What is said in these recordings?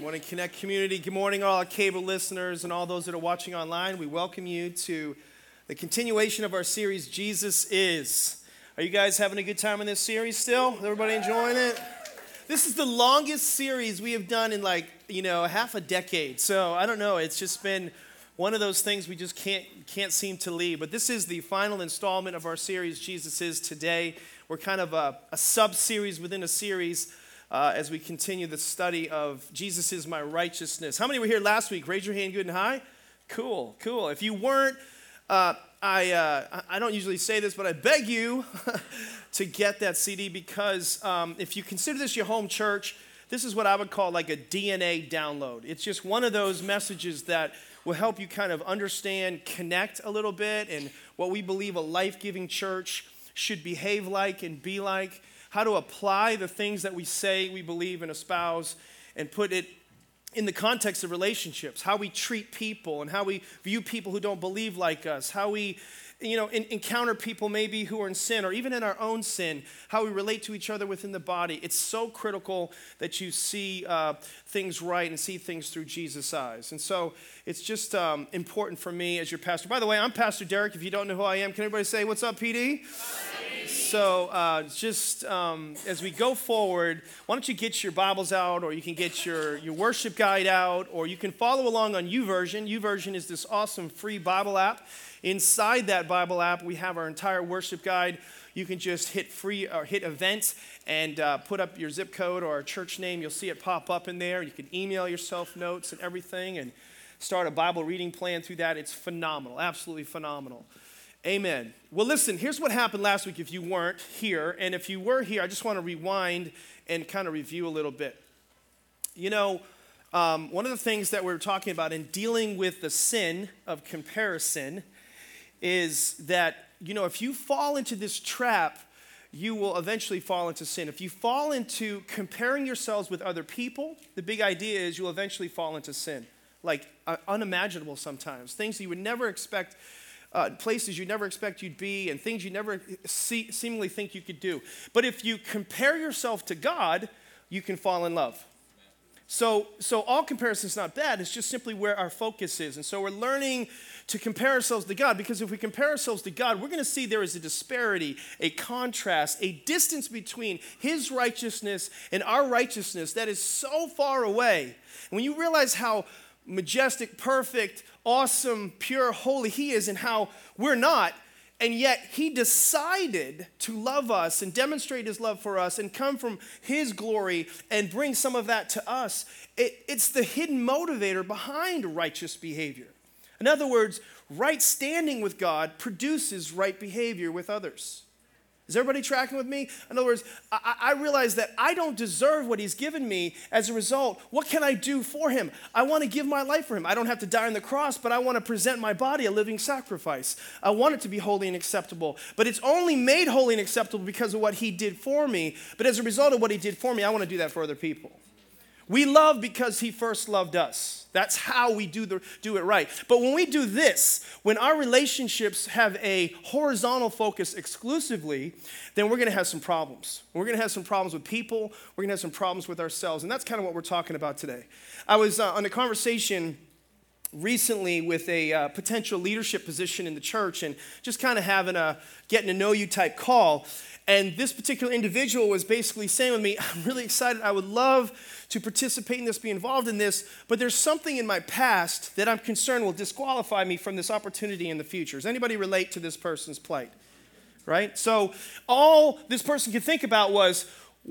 Morning, Connect community. Good morning, all our cable listeners and all those that are watching online. We welcome you to the continuation of our series, Jesus Is. Are you guys having a good time in this series still? Everybody enjoying it? This is the longest series we have done in like, you know, half a decade. So I don't know. It's just been one of those things we just can't can't seem to leave. But this is the final installment of our series, Jesus Is Today. We're kind of a, a sub series within a series uh, as we continue the study of Jesus is my righteousness. How many were here last week? Raise your hand good and high. Cool, cool. If you weren't, uh, I, uh, I don't usually say this, but I beg you to get that CD because um, if you consider this your home church, this is what I would call like a DNA download. It's just one of those messages that will help you kind of understand, connect a little bit, and what we believe a life giving church should behave like and be like how to apply the things that we say we believe and espouse and put it in the context of relationships, how we treat people and how we view people who don't believe like us, how we you know, in, encounter people maybe who are in sin or even in our own sin, how we relate to each other within the body. It's so critical that you see uh, things right and see things through Jesus' eyes. And so it's just um, important for me as your pastor. By the way, I'm Pastor Deryck. If you don't know who I am, can everybody say, What's up, PD? So, uh, just um, as we go forward, why don't you get your Bibles out, or you can get your, your worship guide out, or you can follow along on YouVersion. YouVersion is this awesome free Bible app. Inside that Bible app, we have our entire worship guide. You can just hit free or hit events and uh, put up your zip code or church name. You'll see it pop up in there. You can email yourself notes and everything and start a Bible reading plan through that. It's phenomenal, absolutely phenomenal. Amen. Well, listen, here's what happened last week if you weren't here. And if you were here, I just want to rewind and kind of review a little bit. You know, um, one of the things that we're talking about in dealing with the sin of comparison is that, you know, if you fall into this trap, you will eventually fall into sin. If you fall into comparing yourselves with other people, the big idea is you'll eventually fall into sin. Like uh, unimaginable sometimes, things you would never expect, uh, places you never expect you'd be, and things you never see, seemingly think you could do. But if you compare yourself to God, you can fall in love. So, so all comparison is not bad. It's just simply where our focus is. And so we're learning to compare ourselves to God because if we compare ourselves to God, we're going to see there is a disparity, a contrast, a distance between His righteousness and our righteousness that is so far away. And when you realize how majestic, perfect, awesome, pure, holy He is and how we're not, and yet he decided to love us and demonstrate his love for us and come from his glory and bring some of that to us. It, it's the hidden motivator behind righteous behavior. In other words, right standing with God produces right behavior with others. Is everybody tracking with me? In other words, I, I, realize that I don't deserve what he's given me. As a result, what can I do for him? I want to give my life for him. I don't have to die on the cross, but I want to present my body a living sacrifice. I want it to be holy and acceptable. But it's only made holy and acceptable because of what he did for me. But as a result of what he did for me, I want to do that for other people. We love because he first loved us. That's how we do, the, do it right. But when we do this, when our relationships have a horizontal focus exclusively, then we're going to have some problems. We're going to have some problems with people. We're going to have some problems with ourselves. And that's kind of what we're talking about today. I was uh, on a conversation recently with a uh, potential leadership position in the church and just kind of having a getting to know you type call. And this particular individual was basically saying with me, I'm really excited. I would love to participate in this, be involved in this, but there's something in my past that I'm concerned will disqualify me from this opportunity in the future. Does anybody relate to this person's plight? Right? So all this person could think about was,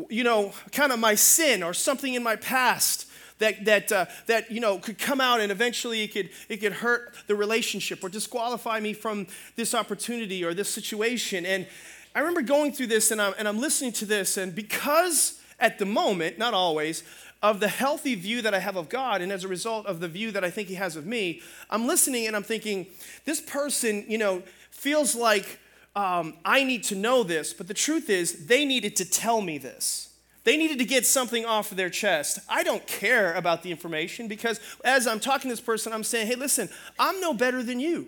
you know, kind of my sin or something in my past that, that, uh, that you know, could come out and eventually it could, it could hurt the relationship or disqualify me from this opportunity or this situation. And I remember going through this and I'm, and I'm listening to this, and because at the moment, not always, of the healthy view that I have of God, and as a result of the view that I think He has of me, I'm listening and I'm thinking, this person, you know, feels like um, I need to know this, but the truth is, they needed to tell me this. They needed to get something off of their chest. I don't care about the information because as I'm talking to this person, I'm saying, hey, listen, I'm no better than you.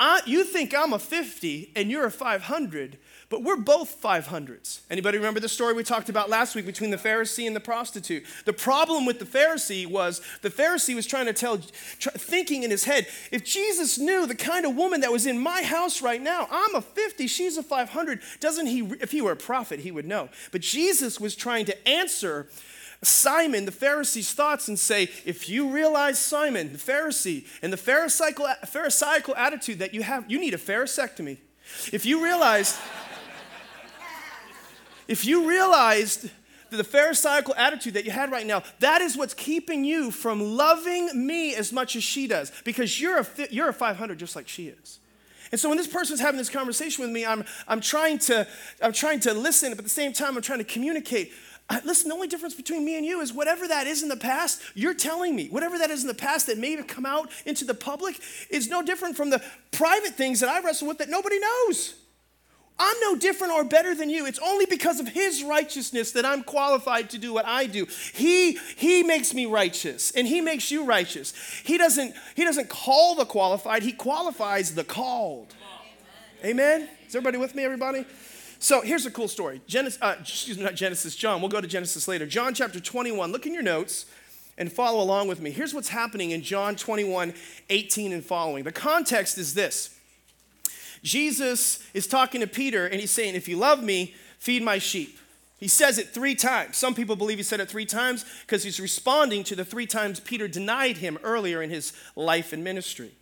I, you think I'm a 50 and you're a 500, but we're both 500s. Anybody remember the story we talked about last week between the Pharisee and the prostitute? The problem with the Pharisee was the Pharisee was trying to tell, thinking in his head, if Jesus knew the kind of woman that was in my house right now, I'm a 50, she's a 500, doesn't he, if he were a prophet, he would know. But Jesus was trying to answer Simon, the Pharisee's thoughts, and say, if you realize, Simon, the Pharisee, and the Pharisaical, Pharisaical attitude that you have, you need a pharisectomy. If you realize, if you realized that the Pharisaical attitude that you had right now, that is what's keeping you from loving me as much as she does, because you're a, you're a 500 just like she is. And so when this person's having this conversation with me, I'm, I'm, trying to, I'm trying to listen, but at the same time, I'm trying to communicate. Listen, the only difference between me and you is whatever that is in the past, you're telling me. Whatever that is in the past that may have come out into the public is no different from the private things that I wrestle with that nobody knows. I'm no different or better than you. It's only because of his righteousness that I'm qualified to do what I do. He, he makes me righteous and he makes you righteous. He doesn't, he doesn't call the qualified, he qualifies the called. Amen? Amen? Is everybody with me, everybody? So here's a cool story. Genesis, uh, excuse me, not Genesis, John. We'll go to Genesis later. John chapter 21. Look in your notes and follow along with me. Here's what's happening in John 21, 18 and following. The context is this Jesus is talking to Peter and he's saying, If you love me, feed my sheep. He says it three times. Some people believe he said it three times because he's responding to the three times Peter denied him earlier in his life and ministry.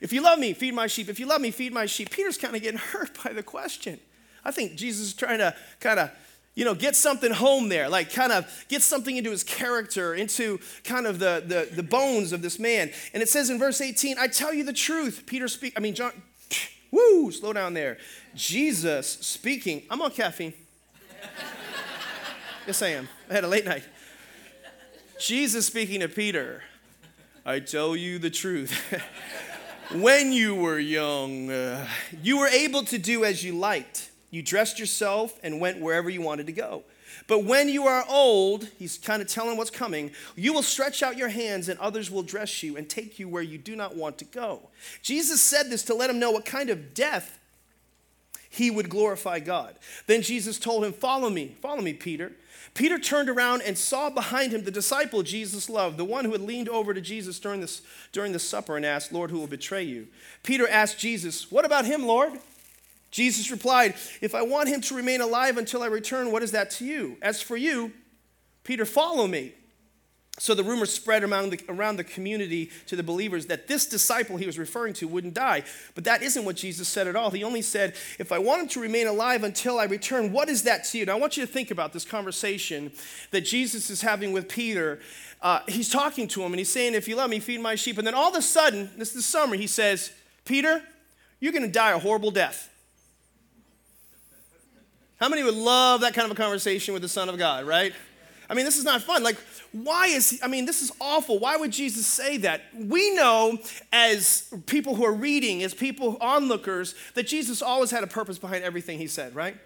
If you love me, feed my sheep. If you love me, feed my sheep. Peter's kind of getting hurt by the question. I think Jesus is trying to kind of you know, get something home there, like kind of get something into his character, into kind of the, the, the bones of this man. And it says in verse 18, I tell you the truth. Peter speak, I mean, John, Woo, slow down there. Jesus speaking. I'm on caffeine. yes, I am. I had a late night. Jesus speaking to Peter. I tell you the truth. when you were young, uh, you were able to do as you liked. You dressed yourself and went wherever you wanted to go. But when you are old, he's kind of telling what's coming, you will stretch out your hands and others will dress you and take you where you do not want to go. Jesus said this to let him know what kind of death he would glorify God. Then Jesus told him, Follow me, follow me, Peter. Peter turned around and saw behind him the disciple Jesus loved, the one who had leaned over to Jesus during, this, during the supper and asked, Lord, who will betray you? Peter asked Jesus, What about him, Lord? Jesus replied, If I want him to remain alive until I return, what is that to you? As for you, Peter, follow me. So the rumor spread around the, around the community to the believers that this disciple he was referring to wouldn't die. But that isn't what Jesus said at all. He only said, If I want him to remain alive until I return, what is that to you? Now I want you to think about this conversation that Jesus is having with Peter. Uh, he's talking to him and he's saying, If you love me, feed my sheep. And then all of a sudden, this is the summer, he says, Peter, you're going to die a horrible death. How many would love that kind of a conversation with the Son of God, right? I mean, this is not fun. Like, why is he, I mean, this is awful. Why would Jesus say that? We know as people who are reading, as people, onlookers, that Jesus always had a purpose behind everything he said, right?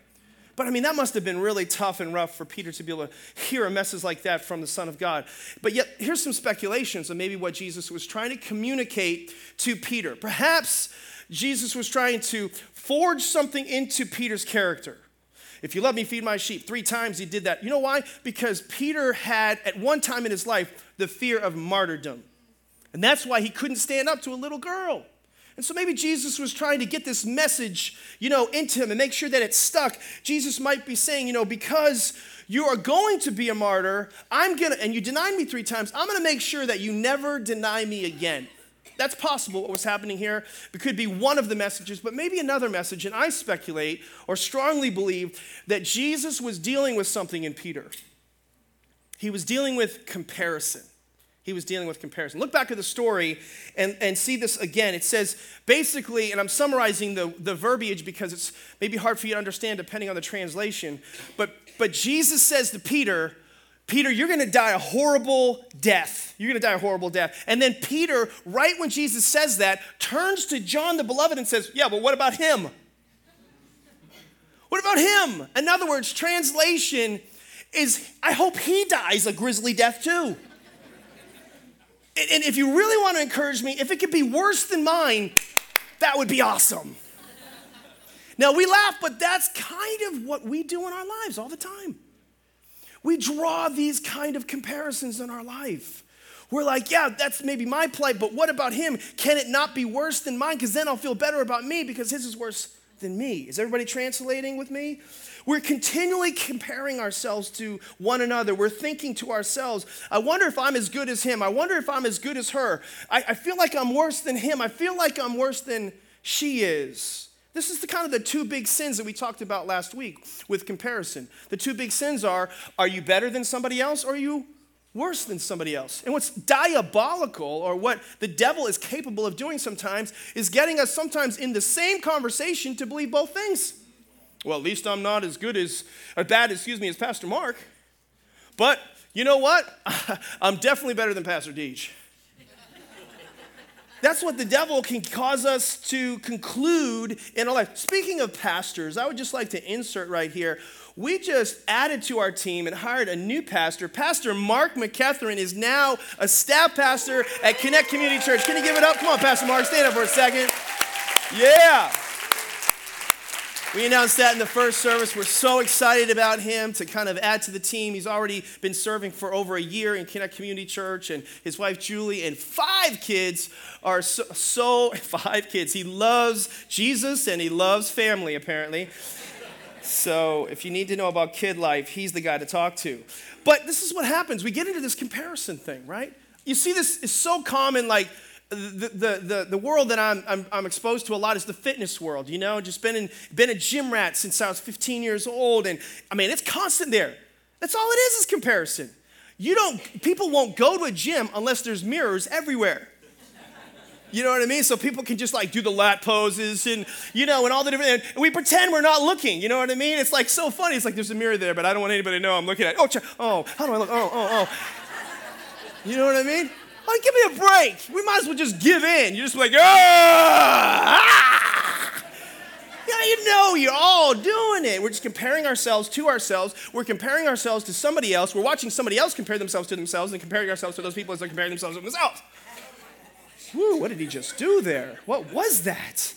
But I mean, that must have been really tough and rough for Peter to be able to hear a message like that from the Son of God. But yet, here's some speculations of maybe what Jesus was trying to communicate to Peter. Perhaps Jesus was trying to forge something into Peter's character. If you love me, feed my sheep. Three times he did that. You know why? Because Peter had, at one time in his life, the fear of martyrdom. And that's why he couldn't stand up to a little girl. And so maybe Jesus was trying to get this message, you know, into him and make sure that it stuck. Jesus might be saying, you know, because you are going to be a martyr, I'm going to, and you denied me three times, I'm going to make sure that you never deny me again. That's possible what was happening here. It could be one of the messages, but maybe another message. And I speculate or strongly believe that Jesus was dealing with something in Peter. He was dealing with comparison. He was dealing with comparison. Look back at the story and, and see this again. It says basically, and I'm summarizing the, the verbiage because it's maybe hard for you to understand depending on the translation, but, but Jesus says to Peter, Peter, you're gonna die a horrible death. You're gonna die a horrible death. And then Peter, right when Jesus says that, turns to John the beloved and says, Yeah, but what about him? What about him? In other words, translation is, I hope he dies a grisly death too. And if you really want to encourage me, if it could be worse than mine, That would be awesome. Now we laugh, but that's kind of what we do in our lives all the time. We draw these kind of comparisons in our life. We're like, yeah, that's maybe my plight, but what about him? Can it not be worse than mine? Because then I'll feel better about me because his is worse than me. Is everybody translating with me? We're continually comparing ourselves to one another. We're thinking to ourselves, I wonder if I'm as good as him. I wonder if I'm as good as her. I, I feel like I'm worse than him. I feel like I'm worse than she is. This is the kind of the two big sins that we talked about last week with comparison. The two big sins are are you better than somebody else or are you worse than somebody else? And what's diabolical or what the devil is capable of doing sometimes is getting us sometimes in the same conversation to believe both things. Well, at least I'm not as good as or bad, excuse me, as Pastor Mark. But you know what? I'm definitely better than Pastor Deej. That's what the devil can cause us to conclude in our life. Speaking of pastors, I would just like to insert right here. We just added to our team and hired a new pastor. Pastor Mark McCatherine is now a staff pastor at Connect Community Church. Can you give it up? Come on, Pastor Mark, stand up for a second. Yeah. We announced that in the first service. We're so excited about him to kind of add to the team. He's already been serving for over a year in Connect Community Church, and his wife Julie and five kids are so, so five kids. He loves Jesus and he loves family, apparently. So if you need to know about kid life, he's the guy to talk to. But this is what happens. We get into this comparison thing, right? You see, this is so common, like the, the, the, world that I'm, I'm, I'm, exposed to a lot is the fitness world, you know, just been, in, been a gym rat since I was 15 years old. And I mean, it's constant there. That's all it is, is comparison. You don't, people won't go to a gym unless there's mirrors everywhere. You know what I mean? So people can just like do the lat poses and, you know, and all the different, and we pretend we're not looking. You know what I mean? It's like so funny. It's like there's a mirror there, but I don't want anybody to know I'm looking at. Oh, oh, how do I look? Oh, oh, oh. You know what I mean? Like, give me a break. We might as well just give in. You're just like, ah! ah! Yeah, you know you're all doing it. We're just comparing ourselves to ourselves. We're comparing ourselves to somebody else. We're watching somebody else compare themselves to themselves and comparing ourselves to those people as they're comparing themselves to themselves. Whew, what did he just do there? What was that?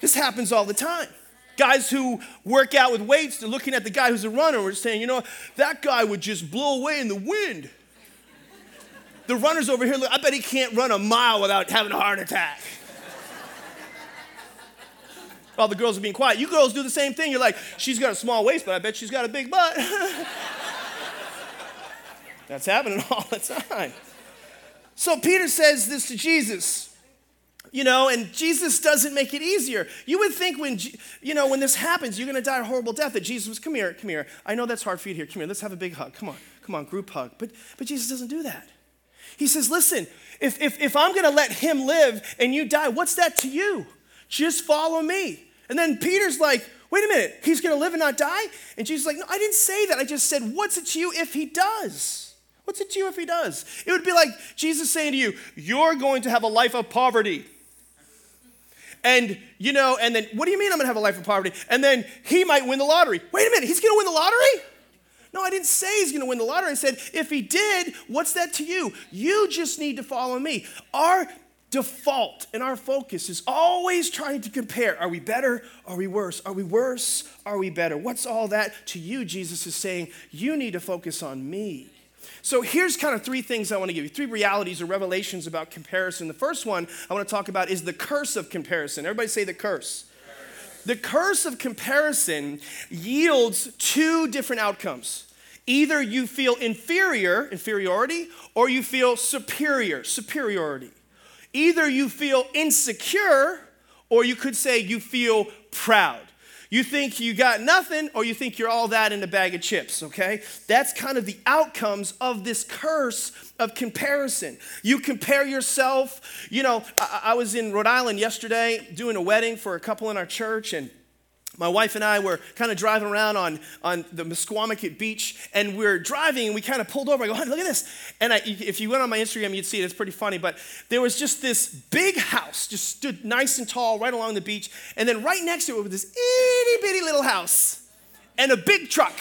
This happens all the time. Guys who work out with weights, they're looking at the guy who's a runner. And we're saying, you know, that guy would just blow away in the wind. The runners over here, look, I bet he can't run a mile without having a heart attack. All the girls are being quiet. You girls do the same thing. You're like, she's got a small waist, but I bet she's got a big butt. That's happening all the time. So Peter says this to Jesus you know and jesus doesn't make it easier you would think when you know when this happens you're going to die a horrible death that jesus was come here come here i know that's hard for you to hear come here let's have a big hug come on come on group hug but but jesus doesn't do that he says, Listen, if, if, if I'm going to let him live and you die, what's that to you? Just follow me. And then Peter's like, Wait a minute, he's going to live and not die? And Jesus is like, No, I didn't say that. I just said, What's it to you if he does? What's it to you if he does? It would be like Jesus saying to you, You're going to have a life of poverty. And, you know, and then, what do you mean I'm gonna have a life of poverty? And then he might win the lottery. Wait a minute, he's gonna win the lottery? No, I didn't say he's going to win the lottery. I said, if he did, what's that to you? You just need to follow me. Our default and our focus is always trying to compare. Are we better? Are we worse? Are we worse? Are we better? What's all that to you? Jesus is saying, you need to focus on me. So here's kind of three things I want to give you three realities or revelations about comparison. The first one I want to talk about is the curse of comparison. Everybody say the curse. The curse of comparison yields two different outcomes. Either you feel inferior, inferiority, or you feel superior, superiority. Either you feel insecure, or you could say you feel proud. You think you got nothing, or you think you're all that in a bag of chips, okay? That's kind of the outcomes of this curse of comparison. You compare yourself. You know, I, I was in Rhode Island yesterday doing a wedding for a couple in our church, and my wife and I were kind of driving around on, on the Misquamicut beach, and we are driving, and we kind of pulled over. I go, honey, look at this. And I, if you went on my Instagram, you'd see it. It's pretty funny. But there was just this big house, just stood nice and tall right along the beach. And then right next to it was this itty bitty little house and a big truck.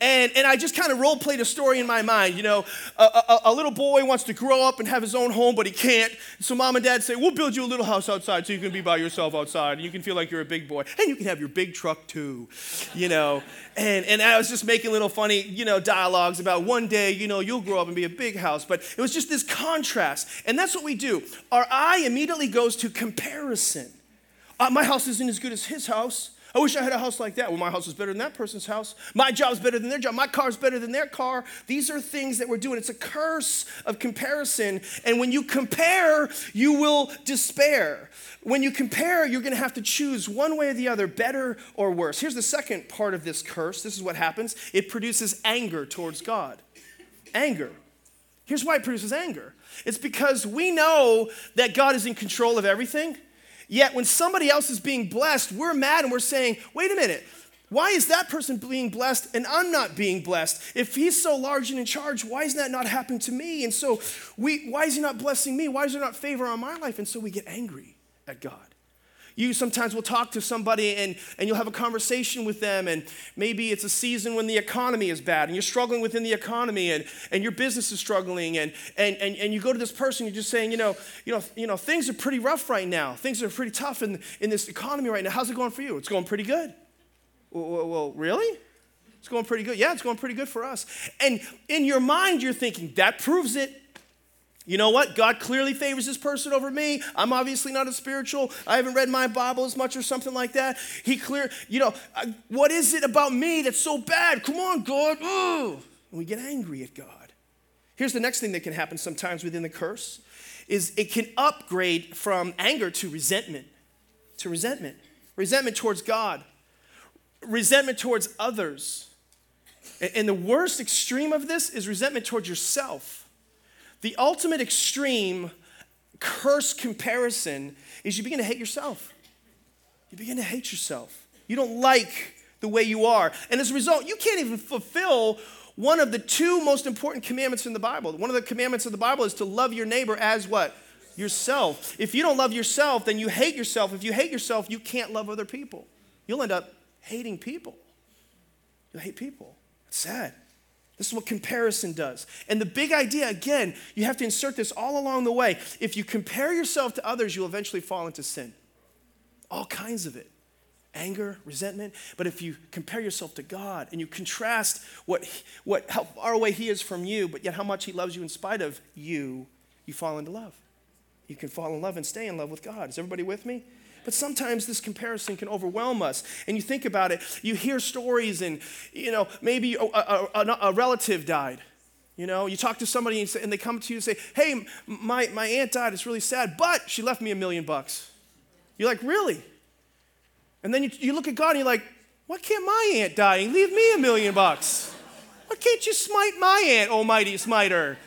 And, and I just kind of role played a story in my mind. You know, a, a, a, little boy wants to grow up and have his own home, but he can't. So mom and dad say, We'll build you a little house outside so you can be by yourself outside. And you can feel like you're a big boy. And you can have your big truck too, you know. And, and I was just making little funny, you know, dialogues about one day, you know, you'll grow up and be a big house. But it was just this contrast. And that's what we do. Our eye immediately goes to comparison. Uh, my house isn't as good as his house. I wish I had a house like that. Well, my house is better than that person's house. My job's better than their job. My car's better than their car. These are things that we're doing. It's a curse of comparison. And when you compare, you will despair. When you compare, you're going to have to choose one way or the other, better or worse. Here's the second part of this curse. This is what happens it produces anger towards God. Anger. Here's why it produces anger it's because we know that God is in control of everything. Yet when somebody else is being blessed, we're mad and we're saying, wait a minute, why is that person being blessed and I'm not being blessed? If he's so large and in charge, why is that not happening to me? And so we why is he not blessing me? Why is there not favor on my life? And so we get angry at God. You sometimes will talk to somebody and, and you'll have a conversation with them, and maybe it's a season when the economy is bad and you're struggling within the economy and, and your business is struggling, and, and, and, and you go to this person, you're just saying, you know, you, know, you know, things are pretty rough right now. Things are pretty tough in, in this economy right now. How's it going for you? It's going pretty good. Well, well, really? It's going pretty good. Yeah, it's going pretty good for us. And in your mind, you're thinking, that proves it. You know what? God clearly favors this person over me. I'm obviously not a spiritual. I haven't read my Bible as much or something like that. He clear, you know, uh, what is it about me that's so bad? Come on, God. Ooh. And we get angry at God. Here's the next thing that can happen sometimes within the curse is it can upgrade from anger to resentment. To resentment. Resentment towards God. Resentment towards others. And the worst extreme of this is resentment towards yourself. The ultimate extreme curse comparison is you begin to hate yourself. You begin to hate yourself. You don't like the way you are. And as a result, you can't even fulfill one of the two most important commandments in the Bible. One of the commandments of the Bible is to love your neighbor as what? Yourself. If you don't love yourself, then you hate yourself. If you hate yourself, you can't love other people. You'll end up hating people. You'll hate people. It's sad. This is what comparison does. And the big idea, again, you have to insert this all along the way. If you compare yourself to others, you'll eventually fall into sin. All kinds of it anger, resentment. But if you compare yourself to God and you contrast what, what, how far away He is from you, but yet how much He loves you in spite of you, you fall into love. You can fall in love and stay in love with God. Is everybody with me? But sometimes this comparison can overwhelm us. And you think about it, you hear stories, and you know, maybe a, a, a, relative died. You know, you talk to somebody and, and, they come to you and say, Hey, my, my aunt died. It's really sad, but she left me a million bucks. You're like, Really? And then you, you look at God and you're like, Why can't my aunt dying leave me a million bucks? Why can't you smite my aunt, almighty smiter?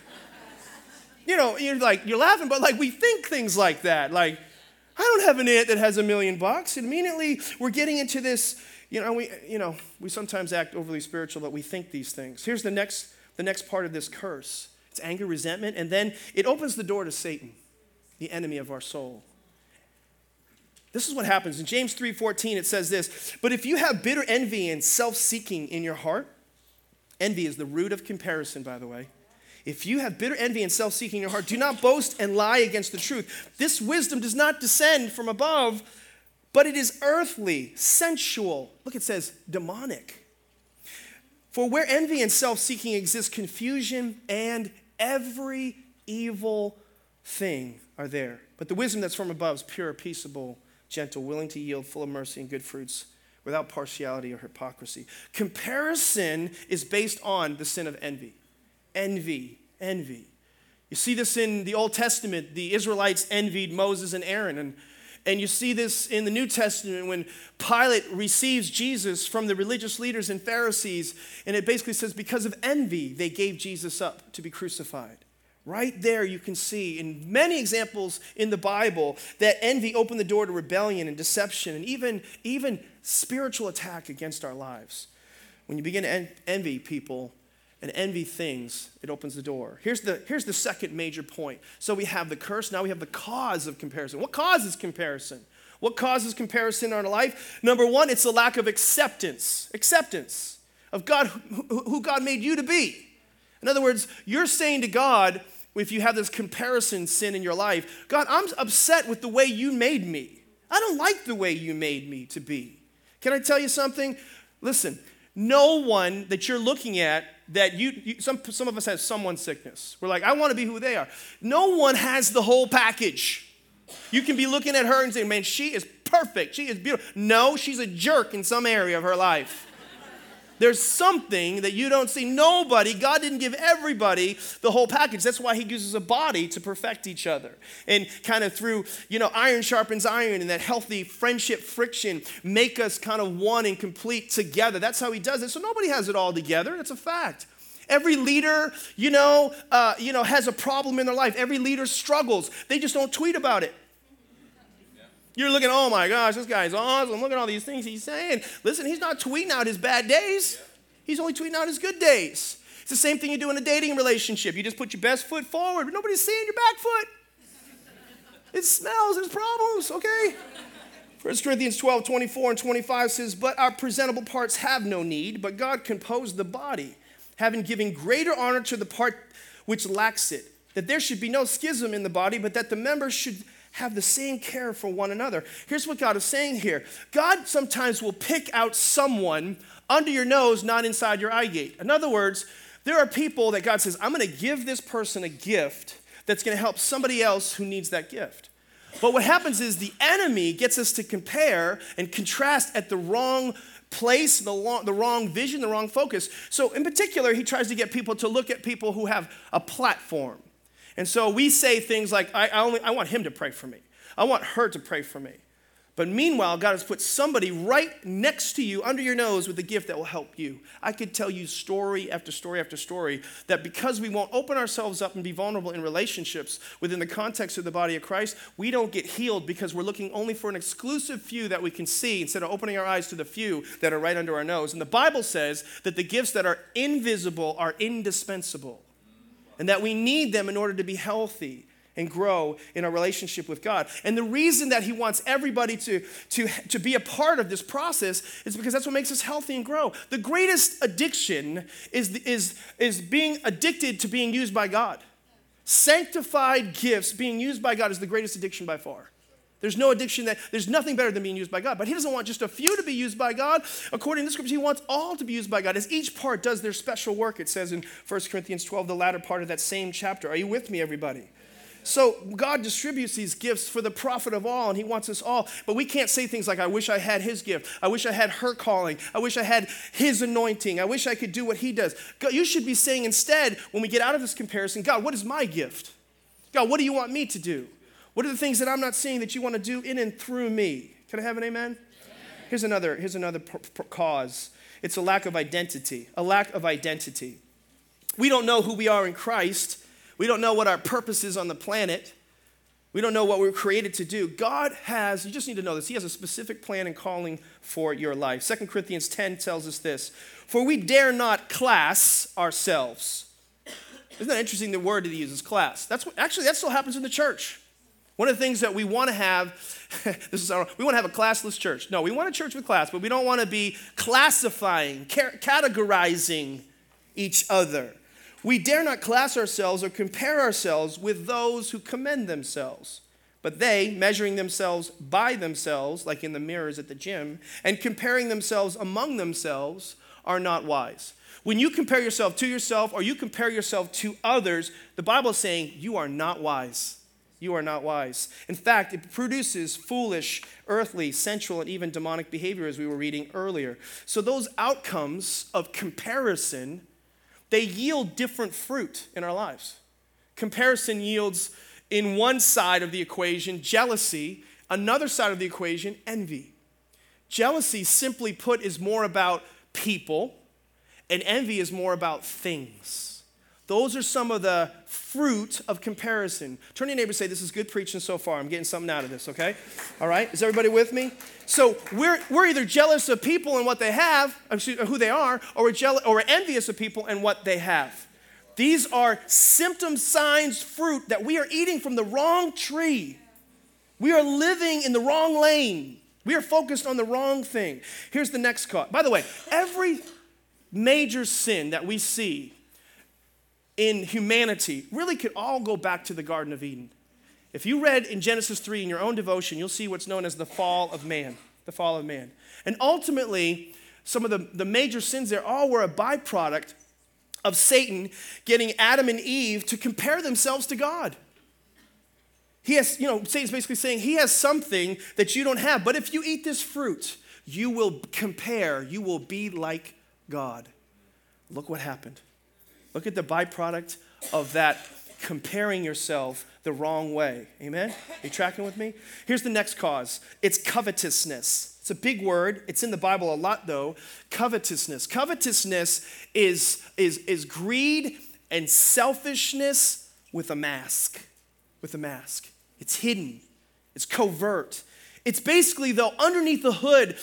You know, you're like, you're laughing, but like we think things like that. Like, I don't have an aunt that has a million bucks. And immediately we're getting into this, you know, we, you know, we sometimes act overly spiritual, but we think these things. Here's the next, the next part of this curse. It's anger, resentment, and then it opens the door to Satan, the enemy of our soul. This is what happens. In James 3:14 it says this, "But if you have bitter envy and self-seeking in your heart, envy is the root of comparison, by the way, if you have bitter envy and self seeking in your heart, do not boast and lie against the truth. This wisdom does not descend from above, but it is earthly, sensual. Look, it says demonic. For where envy and self seeking exist, confusion and every evil thing are there. But the wisdom that's from above is pure, peaceable, gentle, willing to yield, full of mercy and good fruits, without partiality or hypocrisy. Comparison is based on the sin of envy envy, envy. You see this in the Old Testament. The Israelites envied Moses and Aaron. And, and you see this in the New Testament when Pilate receives Jesus from the religious leaders and Pharisees. And it basically says, because of envy, they gave Jesus up to be crucified. Right there, you can see in many examples in the Bible that envy opened the door to rebellion and deception and even, even spiritual attack against our lives. When you begin to en- envy people, and envy things, it opens the door. Here's the, here's the second major point. So we have the curse, now we have the cause of comparison. What causes comparison? What causes comparison in our life? Number one, it's a lack of acceptance. Acceptance. of God, who God made you to be. In other words, you're saying to God, if you have this comparison sin in your life, God, I'm upset with the way you made me. I don't like the way you made me to be. Can I tell you something? Listen, no one that you're looking at that you, you, some, some of us have someone sickness. We're like, I want to be who they are. No one has the whole package. You can be looking at her and saying, man, she is perfect. She is beautiful. No, she's a jerk in some area of her life. There's something that you don't see. Nobody, God didn't give everybody the whole package. That's why He uses a body to perfect each other. And kind of through, you know, iron sharpens iron and that healthy friendship friction make us kind of one and complete together. That's how He does it. So nobody has it all together. It's a fact. Every leader, you know, uh, you know, has a problem in their life. Every leader struggles. They just don't tweet about it. You're looking, oh my gosh, this guy's awesome. Look at all these things he's saying. Listen, he's not tweeting out his bad days, he's only tweeting out his good days. It's the same thing you do in a dating relationship. You just put your best foot forward, but nobody's seeing your back foot. It smells, there's problems, okay? 1 Corinthians 12, 24 and 25 says, But our presentable parts have no need, but God composed the body, having given greater honor to the part which lacks it, that there should be no schism in the body, but that the members should have the same care for one another. Here's what God is saying here God sometimes will pick out someone under your nose, not inside your eye gate. In other words, there are people that God says, I'm going to give this person a gift that's going to help somebody else who needs that gift. But what happens is the enemy gets us to compare and contrast at the wrong place, the, long, the wrong vision, the wrong focus. So, in particular, he tries to get people to look at people who have a platform. And so we say things like, I, I, only, I want him to pray for me. I want her to pray for me. But meanwhile, God has put somebody right next to you, under your nose, with a gift that will help you. I could tell you story after story after story that because we won't open ourselves up and be vulnerable in relationships within the context of the body of Christ, we don't get healed because we're looking only for an exclusive few that we can see instead of opening our eyes to the few that are right under our nose. And the Bible says that the gifts that are invisible are indispensable and that we need them in order to be healthy and grow in our relationship with God. And the reason that He wants everybody to, to, to be a part of this process is because that's what makes us healthy and grow. The greatest addiction is, is, is being addicted to being used by God. Sanctified gifts being used by God is the greatest addiction by far. There's no addiction that, there's nothing better than being used by God. But He doesn't want just a few to be used by God. According to the scriptures, He wants all to be used by God. As each part does their special work, it says in 1 Corinthians 12, the latter part of that same chapter. Are you with me, everybody? So God distributes these gifts for the profit of all, and He wants us all. But we can't say things like, I wish I had His gift. I wish I had her calling. I wish I had His anointing. I wish I could do what He does. God, you should be saying instead, when we get out of this comparison, God, what is my gift? God, what do you want me to do? What are the things that I'm not seeing that you want to do in and through me? Can I have an amen? amen. Here's another, here's another cause it's a lack of identity. A lack of identity. We don't know who we are in Christ, we don't know what our purpose is on the planet. We don't know what we are created to do. God has, you just need to know this, He has a specific plan and calling for your life. 2 Corinthians 10 tells us this For we dare not class ourselves. Isn't that interesting the word that he uses, class? That's what, actually, that still happens in the church. One of the things that we want to have, this is our, we want to have a classless church. No, we want a church with class, but we don't want to be classifying, categorizing each other. We dare not class ourselves or compare ourselves with those who commend themselves. But they, measuring themselves by themselves, like in the mirrors at the gym, and comparing themselves among themselves, are not wise. When you compare yourself to yourself or you compare yourself to others, the Bible is saying you are not wise you are not wise. In fact, it produces foolish, earthly, sensual, and even demonic behavior, as we were reading earlier. So, those outcomes of comparison, they yield different fruit in our lives. Comparison yields, in one side of the equation, jealousy, another side of the equation, envy. Jealousy, simply put, is more about people, and envy is more about things. Those are some of the fruit of comparison. Turn to your neighbor and say, This is good preaching so far. I'm getting something out of this, okay? All right? Is everybody with me? So we're, we're either jealous of people and what they have, uh, uh, who they are, or we're, jealous, or we're envious of people and what they have. These are symptom, signs, fruit that we are eating from the wrong tree. We are living in the wrong lane. We are focused on the wrong thing. Here's the next cause. By the way, every major sin that we see in humanity really could all go back to the Garden of Eden. If you read in Genesis 3 in your own devotion, you'll see what's known as the fall of man. The fall of man. And ultimately, some of the, the major sins there all were a byproduct of Satan getting Adam and Eve to compare themselves to God. He has, you know, Satan's basically saying he has something that you don't have, but if you eat this fruit, you will compare, you will be like God. Look what happened. Look at the byproduct of that comparing yourself the wrong way. Amen? Are you tracking with me? Here's the next cause it's covetousness. It's a big word. It's in the Bible a lot, though. Covetousness. Covetousness is, is, is greed and selfishness with a mask. With a mask. It's hidden, it's covert. It's basically though underneath the hood,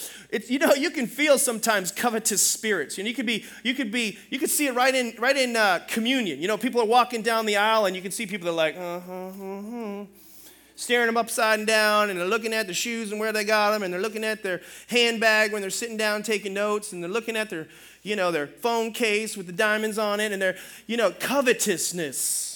you know you can feel sometimes covetous spirits, and you could be you could be you could see it right in right in uh, communion. You know, people are walking down the aisle, and you can see people that are like, uh huh, uh huh, staring them upside and down, and they're looking at the shoes and where they got them, and they're looking at their handbag when they're sitting down taking notes, and they're looking at their you know their phone case with the diamonds on it, and they're you know covetousness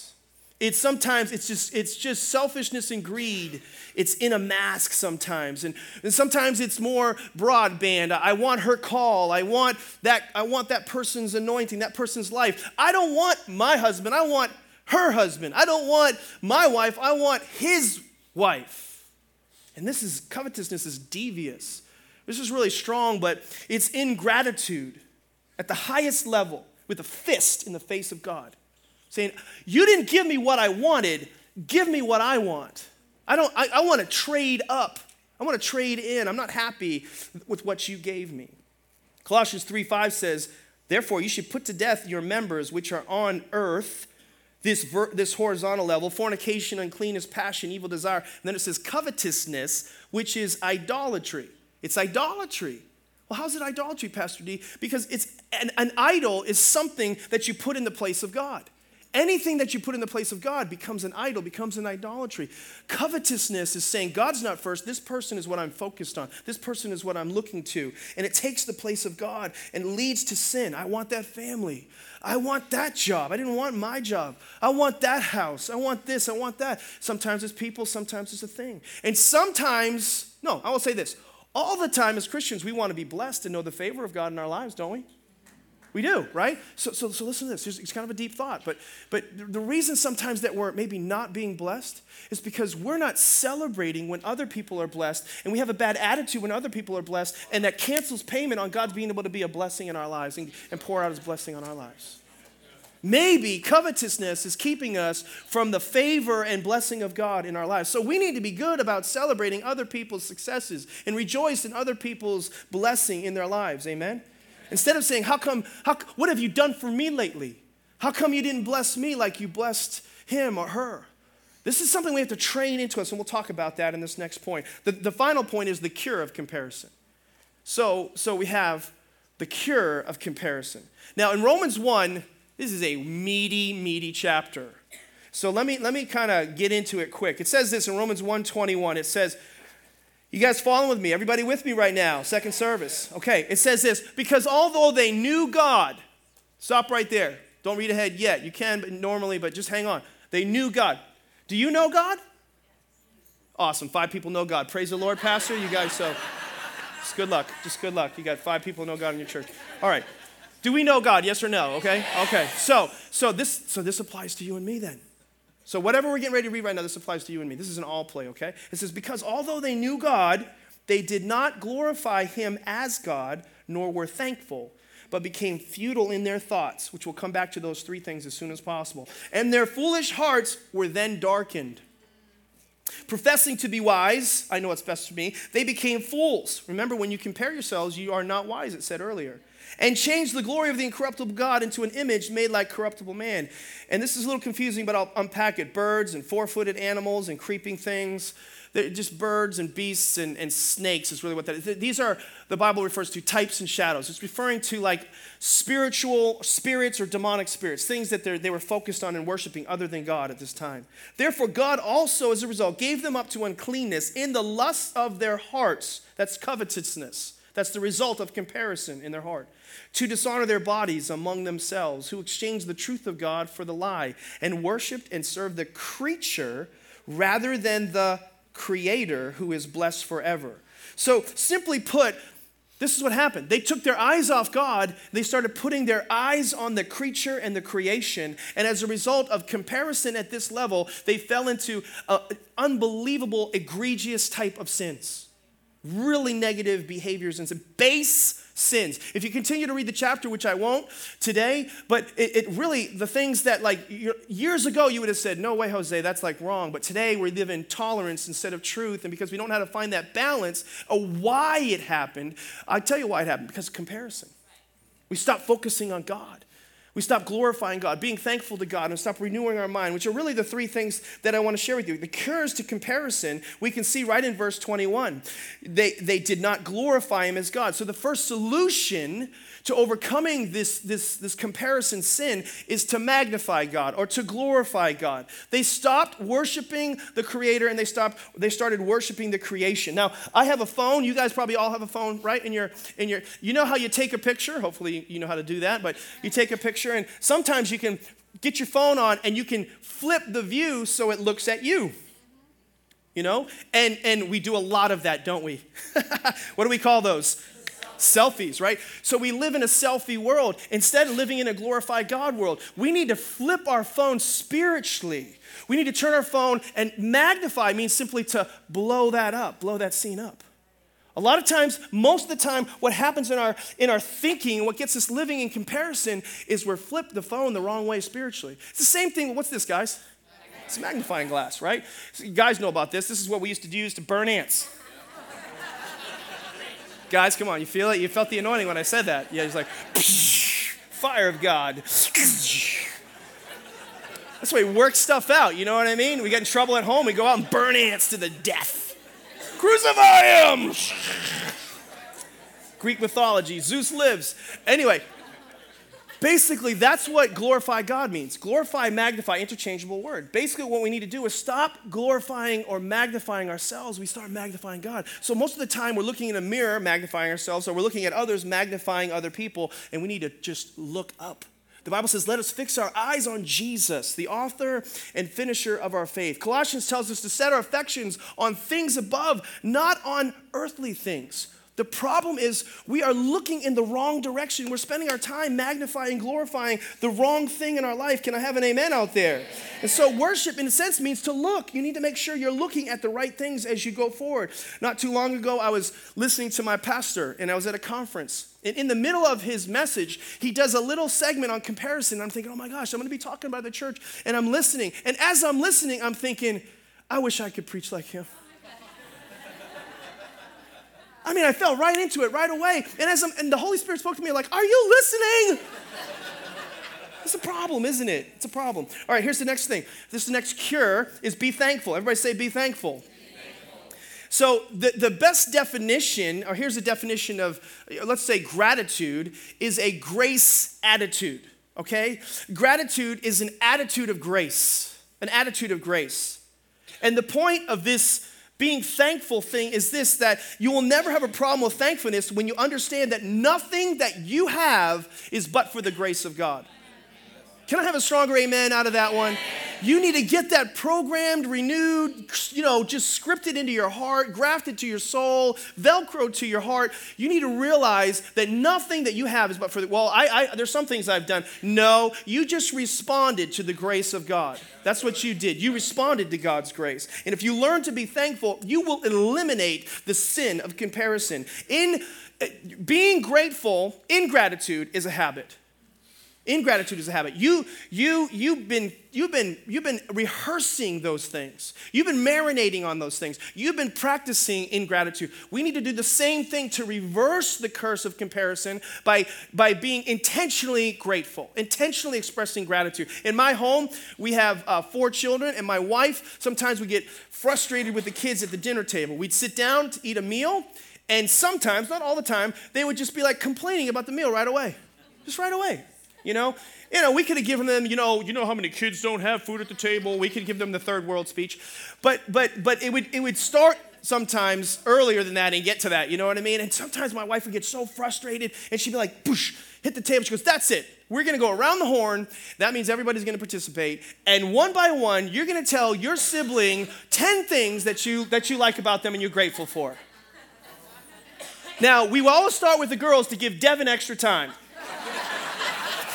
it's sometimes it's just it's just selfishness and greed. It's in a mask sometimes. And, and sometimes it's more broadband. I want her call. I want that i want that person's anointing that person's life. I don't want my husband. I want her husband. I don't want my wife. I want his wife. And this is covetousness is devious. This is really strong but it's ingratitude at the highest level with a fist in the face of god saying, You didn't give me what I wanted, give me what I want. I, don't, I, I want to trade up. I want to trade in. I'm not happy with what you gave me. Colossians 3 5 says, Therefore, you should put to death your members which are on earth, this, ver- this horizontal level fornication, uncleanness, passion, evil desire. And then it says covetousness, which is idolatry. It's idolatry. Well, how's it idolatry, Pastor D? Because it's an, an idol is something that you put in the place of God. Anything that you put in the place of God becomes an idol, becomes an idolatry. Covetousness is saying, God's not first. This person is what I'm focused on. This person is what I'm looking to. And it takes the place of God and leads to sin. I want that family. I want that job. I didn't want my job. I want that house. I want this. I want that. Sometimes it's people, sometimes it's a thing. And sometimes, no, I will say this all the time as Christians, we want to be blessed and know the favor of God in our lives, don't we? We do, right? So, so, so listen to this. It's kind of a deep thought. But, but the reason sometimes that we're maybe not being blessed is because we're not celebrating when other people are blessed, and we have a bad attitude when other people are blessed, and that cancels payment on God's being able to be a blessing in our lives and, and pour out his blessing on our lives. Maybe covetousness is keeping us from the favor and blessing of God in our lives. So we need to be good about celebrating other people's successes and rejoice in other people's blessing in their lives. Amen? Instead of saying, How come, how, what have you done for me lately? How come you didn't bless me like you blessed him or her? This is something we have to train into us, and we'll talk about that in this next point. The, the final point is the cure of comparison. So, so we have the cure of comparison. Now, in Romans 1, this is a meaty, meaty chapter. So let me, let me kind of get into it quick. It says this in Romans 1:21. It says, you guys following with me? Everybody with me right now? Second service. Okay, it says this because although they knew God, stop right there. Don't read ahead yet. You can but normally, but just hang on. They knew God. Do you know God? Awesome. Five people know God. Praise the Lord, Pastor. You guys, so just good luck. Just good luck. You got five people know God in your church. All right. Do we know God? Yes or no? Okay. Okay. So, so this, so this applies to you and me then. So, whatever we're getting ready to read right now, this applies to you and me. This is an all play, okay? It says, Because although they knew God, they did not glorify him as God, nor were thankful, but became futile in their thoughts, which we'll come back to those three things as soon as possible. And their foolish hearts were then darkened. Professing to be wise, I know what's best for me, they became fools. Remember, when you compare yourselves, you are not wise, it said earlier and changed the glory of the incorruptible God into an image made like corruptible man. And this is a little confusing, but I'll unpack it. Birds and four footed animals and creeping things. They're just birds and beasts and, and snakes is really what that is. These are, the Bible refers to types and shadows. It's referring to like spiritual spirits or demonic spirits, things that they were focused on and worshiping other than God at this time. Therefore, God also, as a result, gave them up to uncleanness in the lust of their hearts. That's covetousness That's the result of comparison in their heart. To dishonor their bodies among themselves, who exchanged the truth of God for the lie, and worshiped and served the creature rather than the creator who is blessed forever. So, simply put, this is what happened. They took their eyes off God, they started putting their eyes on the creature and the creation. And as a result of comparison at this level, they fell into an unbelievable, egregious type of sins. Really negative behaviors and some base sins. If you continue to read the chapter, which I won't today, but it, it, really, the things that like years ago you would have said, no way, Jose, that's like wrong. But today we live in tolerance instead of truth. And because we don't know how to find that balance of why it happened, i tell you why it happened because of comparison. We stop focusing on God. We stop glorifying God, being thankful to God, and stop renewing our mind, which are really the three things that I want to share with you. The cures to comparison, we can see right in verse 21. They, they did not glorify Him as God. So the first solution to overcoming this, this, this comparison sin is to magnify God or to glorify God. They stopped worshiping the Creator and they stopped, they started worshiping the creation. Now, I have a phone. You guys probably all have a phone, right? In your, in your, you know how you take a picture? Hopefully you know how to do that, but you take a picture and sometimes you can get your phone on and you can flip the view so it looks at you you know and and we do a lot of that don't we what do we call those selfies, right? So we live in a selfie world instead of living in a glorified God world. We need to flip our phone spiritually. We need to turn our phone and magnify means simply to blow that up, blow that scene up. A lot of times, most of the time, what happens in our in our thinking, what gets us living in comparison, is we're flip the phone the wrong way spiritually. It's the same thing. What's this, guys? It's a magnifying glass, right? So you guys know about this. This is what we used to use to burn ants. Guys, come on, you feel it? You felt the anointing when I said that. Yeah, he's like, fire of God. That's the way we work stuff out, you know what I mean? We get in trouble at home, we go out and burn ants to the death. Crucify him! Greek mythology, Zeus lives. Anyway, Basically, that's what glorify God means. Glorify, magnify, interchangeable word. Basically, what we need to do is stop glorifying or magnifying ourselves. We start magnifying God. So, most of the time, we're looking in a mirror, magnifying ourselves, or we're looking at others, magnifying other people, and we need to just look up. The Bible says, let us fix our eyes on Jesus, the author and finisher of our faith. Colossians tells us to set our affections on things above, not on earthly things. The problem is we are looking in the wrong direction. We're spending our time magnifying, glorifying the wrong thing in our life. Can I have an amen out there? And so, worship, in a sense, means to look. You need to make sure you're looking at the right things as you go forward. Not too long ago, I was listening to my pastor, and I was at a conference. And in the middle of his message, he does a little segment on comparison. I'm thinking, oh my gosh, I'm going to be talking about the church. And I'm listening. And as I'm listening, I'm thinking, I wish I could preach like him. I mean, I fell right into it right away. And as I'm, and the Holy Spirit spoke to me like, "Are you listening?" It's a problem, isn't it? It's a problem. All right, here's the next thing. This next cure is be thankful. Everybody say be thankful. So, the, the best definition, or here's a definition of, let's say, gratitude, is a grace attitude, okay? Gratitude is an attitude of grace, an attitude of grace. And the point of this being thankful thing is this that you will never have a problem with thankfulness when you understand that nothing that you have is but for the grace of God. Can I have a stronger amen out of that one? You need to get that programmed, renewed, you know, just scripted into your heart, grafted to your soul, velcro to your heart. You need to realize that nothing that you have is but for the, well, I, I, there's some things I've done. No, you just responded to the grace of God. That's what you did. You responded to God's grace. And if you learn to be thankful, you will eliminate the sin of comparison. In eh, being grateful, ingratitude is a habit. Ingratitude is a habit. You, you, you've, been, you've, been, you've been rehearsing those things. You've been marinating on those things. You've been practicing ingratitude. We need to do the same thing to reverse the curse of comparison by, by being intentionally grateful, intentionally expressing gratitude. In my home, we have uh, four children, and my wife, sometimes we get frustrated with the kids at the dinner table. We'd sit down to eat a meal, and sometimes, not all the time, they would just be like complaining about the meal right away. Just right away. You know, you know, we could have given them, you know, you know how many kids don't have food at the table. We could give them the third world speech, but but but it would it would start sometimes earlier than that and get to that. You know what I mean? And sometimes my wife would get so frustrated and she'd be like, "Push!" hit the table. She goes, That's it. We're to go around the horn. That means everybody's to participate. And one by one, you're to tell your sibling 10 things that you, that you like about them and you're grateful for. Now, we always start with the girls to give Devin extra time.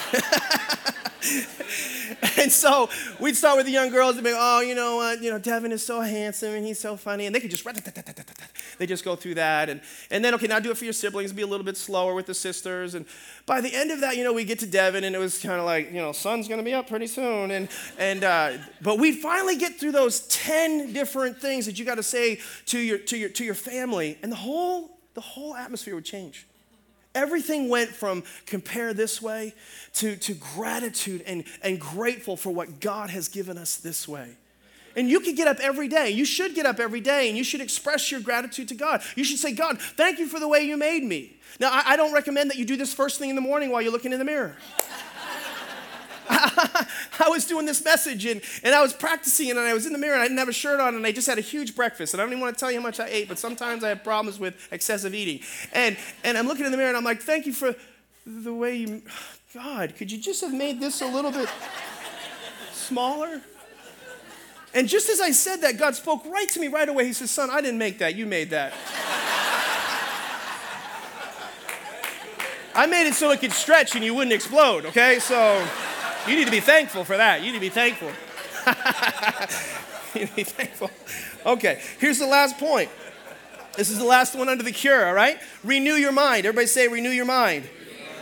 and so we'd start with the young girls and be, oh, you know what, you know, Devin is so handsome and he's so funny. And they could just, they just go through that. And, and then, okay, now do it for your siblings, be a little bit slower with the sisters. And by the end of that, you know, we get to Devin and it was kind of like, you know, sun's going to be up pretty soon. And, and uh, but we'd finally get through those 10 different things that you got to say to your, to, your, to your family. And the whole, the whole atmosphere would change. Everything went from compare this way to, to gratitude and, and grateful for what God has given us this way. And you can get up every day. You should get up every day and you should express your gratitude to God. You should say, God, thank you for the way you made me. Now, I, I don't recommend that you do this first thing in the morning while you're looking in the mirror. I was doing this message and, and I was practicing and I was in the mirror and I didn't have a shirt on and I just had a huge breakfast. And I don't even want to tell you how much I ate, but sometimes I have problems with excessive eating. And, and I'm looking in the mirror and I'm like, thank you for the way you, God, could you just have made this a little bit smaller? And just as I said that, God spoke right to me right away. He says, Son, I didn't make that, you made that. I made it so it could stretch and you wouldn't explode, okay? So. You need to be thankful for that. You need to be thankful. you need to be thankful. Okay, here's the last point. This is the last one under the cure, all right? Renew your mind. Everybody say, renew your mind.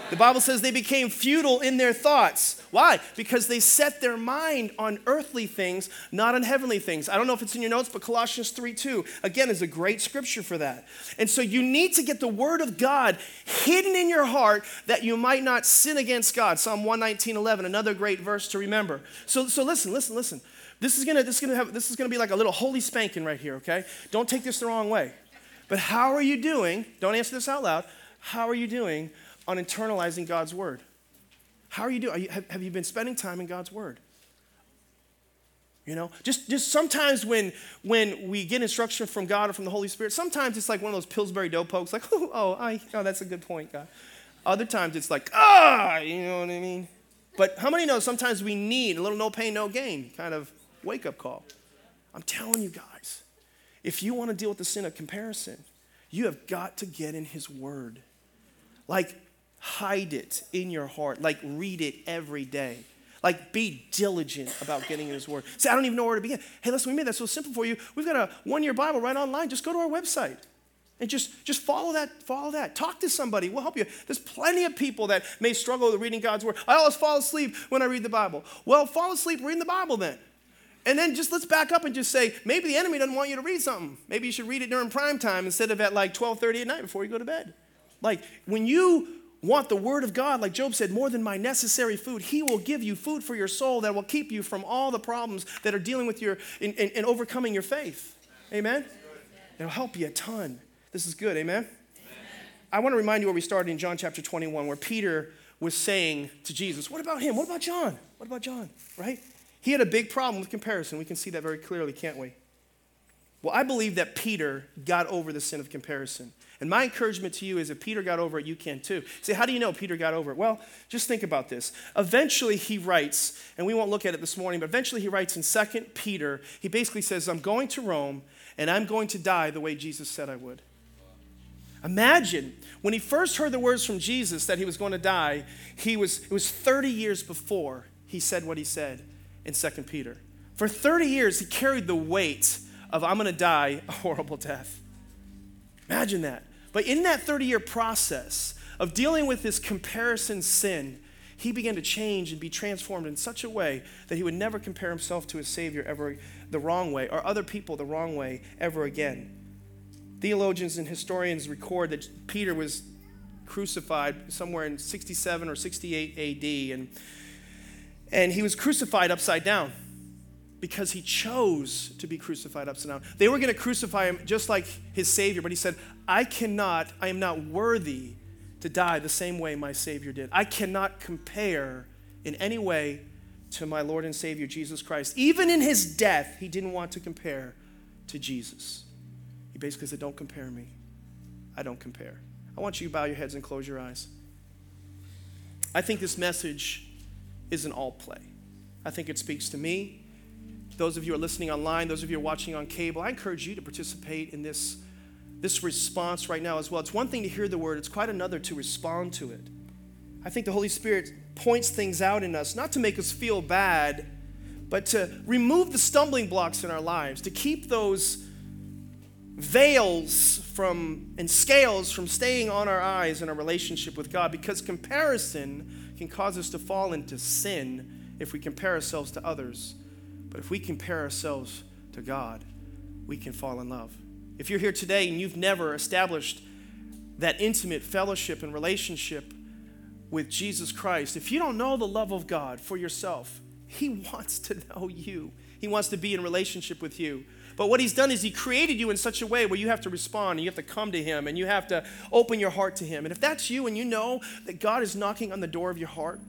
The Bible says they became futile in their thoughts. Why? Because they set their mind on earthly things, not on heavenly things. I don't know if it's in your notes, but Colossians 3 2, again, is a great scripture for that. And so you need to get the word of God hidden in your heart that you might not sin against God. Psalm 119 11, another great verse to remember. So, so listen, listen, listen. This is gonna, this is gonna have, this is gonna be like a little holy spanking right here, okay? Don't take this the wrong way. But how are you doing? Don't answer this out loud. How are you doing on internalizing God's word? How are you doing? Are you, have, have you been spending time in God's word? You know, just, just sometimes when, when we get instruction from God or from the Holy Spirit, sometimes it's like one of those Pillsbury dough pokes, like, oh, oh, I, oh, that's a good point, God. Other times it's like, ah, you know what I mean? But how many know sometimes we need a little no pain, no gain kind of wake up call? I'm telling you guys, if you want to deal with the sin of comparison, you have got to get in His Word. Like, hide it in your heart. Like, read it every day. Like, be diligent about getting in His Word. Say, I don't even know where to begin. Hey, listen, we made that so simple for you. We've got a one year Bible right online. Just go to our website. And just, just follow that, follow that. Talk to somebody. We'll help you. There's plenty of people that may struggle with reading God's word. I always fall asleep when I read the Bible. Well, fall asleep reading the Bible then. And then just let's back up and just say, maybe the enemy doesn't want you to read something. Maybe you should read it during prime time instead of at like 12:30 at night before you go to bed. Like when you want the word of God, like Job said, more than my necessary food, he will give you food for your soul that will keep you from all the problems that are dealing with your in overcoming your faith. Amen? It'll help you a ton. This is good, amen? amen? I want to remind you where we started in John chapter 21, where Peter was saying to Jesus, What about him? What about John? What about John? Right? He had a big problem with comparison. We can see that very clearly, can't we? Well, I believe that Peter got over the sin of comparison. And my encouragement to you is if Peter got over it, you can too. Say, how do you know Peter got over it? Well, just think about this. Eventually he writes, and we won't look at it this morning, but eventually he writes in 2 Peter, he basically says, I'm going to Rome and I'm going to die the way Jesus said I would. Imagine when he first heard the words from Jesus that he was going to die, he was, it was 30 years before he said what he said in 2 Peter. For 30 years, he carried the weight of, I'm going to die a horrible death. Imagine that. But in that 30 year process of dealing with this comparison sin, he began to change and be transformed in such a way that he would never compare himself to his Savior ever the wrong way or other people the wrong way ever again. Theologians and historians record that Peter was crucified somewhere in 67 or 68 AD, and, and he was crucified upside down because he chose to be crucified upside down. They were going to crucify him just like his Savior, but he said, I cannot, I am not worthy to die the same way my Savior did. I cannot compare in any way to my Lord and Savior Jesus Christ. Even in his death, he didn't want to compare to Jesus. He basically said, Don't compare me. I don't compare. I want you to bow your heads and close your eyes. I think this message is an all play. I think it speaks to me. Those of you who are listening online, those of you who are watching on cable, I encourage you to participate in this, this response right now as well. It's one thing to hear the word, it's quite another to respond to it. I think the Holy Spirit points things out in us, not to make us feel bad, but to remove the stumbling blocks in our lives, to keep those veils from and scales from staying on our eyes in our relationship with God because comparison can cause us to fall into sin if we compare ourselves to others. But if we compare ourselves to God, we can fall in love. If you're here today and you've never established that intimate fellowship and relationship with Jesus Christ, if you don't know the love of God for yourself, He wants to know you. He wants to be in relationship with you. But what he's done is he created you in such a way where you have to respond and you have to come to him and you have to open your heart to him. And if that's you and you know that God is knocking on the door of your heart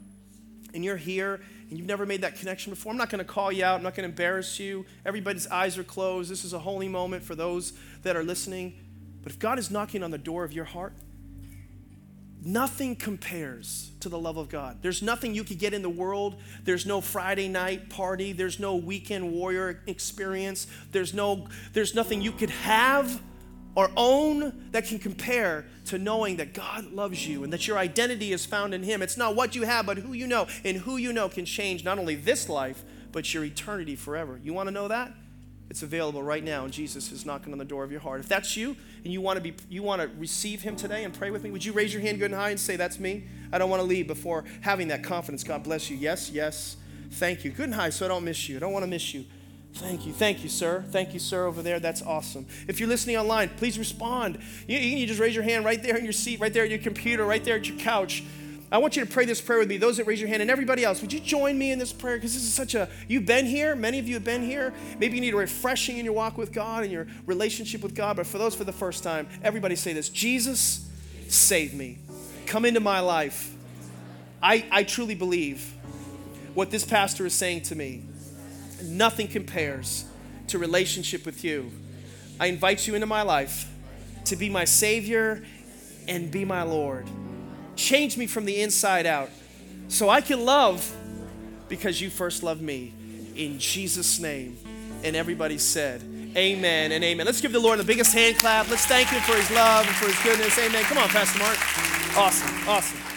and you're here and you've never made that connection before, I'm not going to call you out. I'm not going to embarrass you. Everybody's eyes are closed. This is a holy moment for those that are listening. But if God is knocking on the door of your heart, Nothing compares to the love of God. There's nothing you could get in the world. There's no Friday night party. There's no weekend warrior experience. There's, no, there's nothing you could have or own that can compare to knowing that God loves you and that your identity is found in Him. It's not what you have, but who you know. And who you know can change not only this life, but your eternity forever. You want to know that? It's available right now, and Jesus is knocking on the door of your heart. If that's you and you want to be you want to receive him today and pray with me, would you raise your hand good and high and say, That's me? I don't want to leave before having that confidence. God bless you. Yes, yes. Thank you. Good and high, so I don't miss you. I don't want to miss you. Thank you. Thank you, sir. Thank you, sir, over there. That's awesome. If you're listening online, please respond. You, you, just raise your hand right there in your seat, right there at your computer, right there at your couch. I want you to pray this prayer with me. Those that raise your hand and everybody else, would you join me in this prayer? Because this is such a, you've been here. Many of you have been here. Maybe you need a refreshing in your walk with God and your relationship with God. But for those for the first time, everybody say this Jesus, save me. Come into my life. I, I truly believe what this pastor is saying to me. Nothing compares to relationship with you. I invite you into my life to be my Savior and be my Lord. Change me from the inside out so I can love because you first loved me. In Jesus' name. And everybody said, Amen and amen. Let's give the Lord the biggest hand clap. Let's thank Him for His love and for His goodness. Amen. Come on, Pastor Mark. Awesome. Awesome.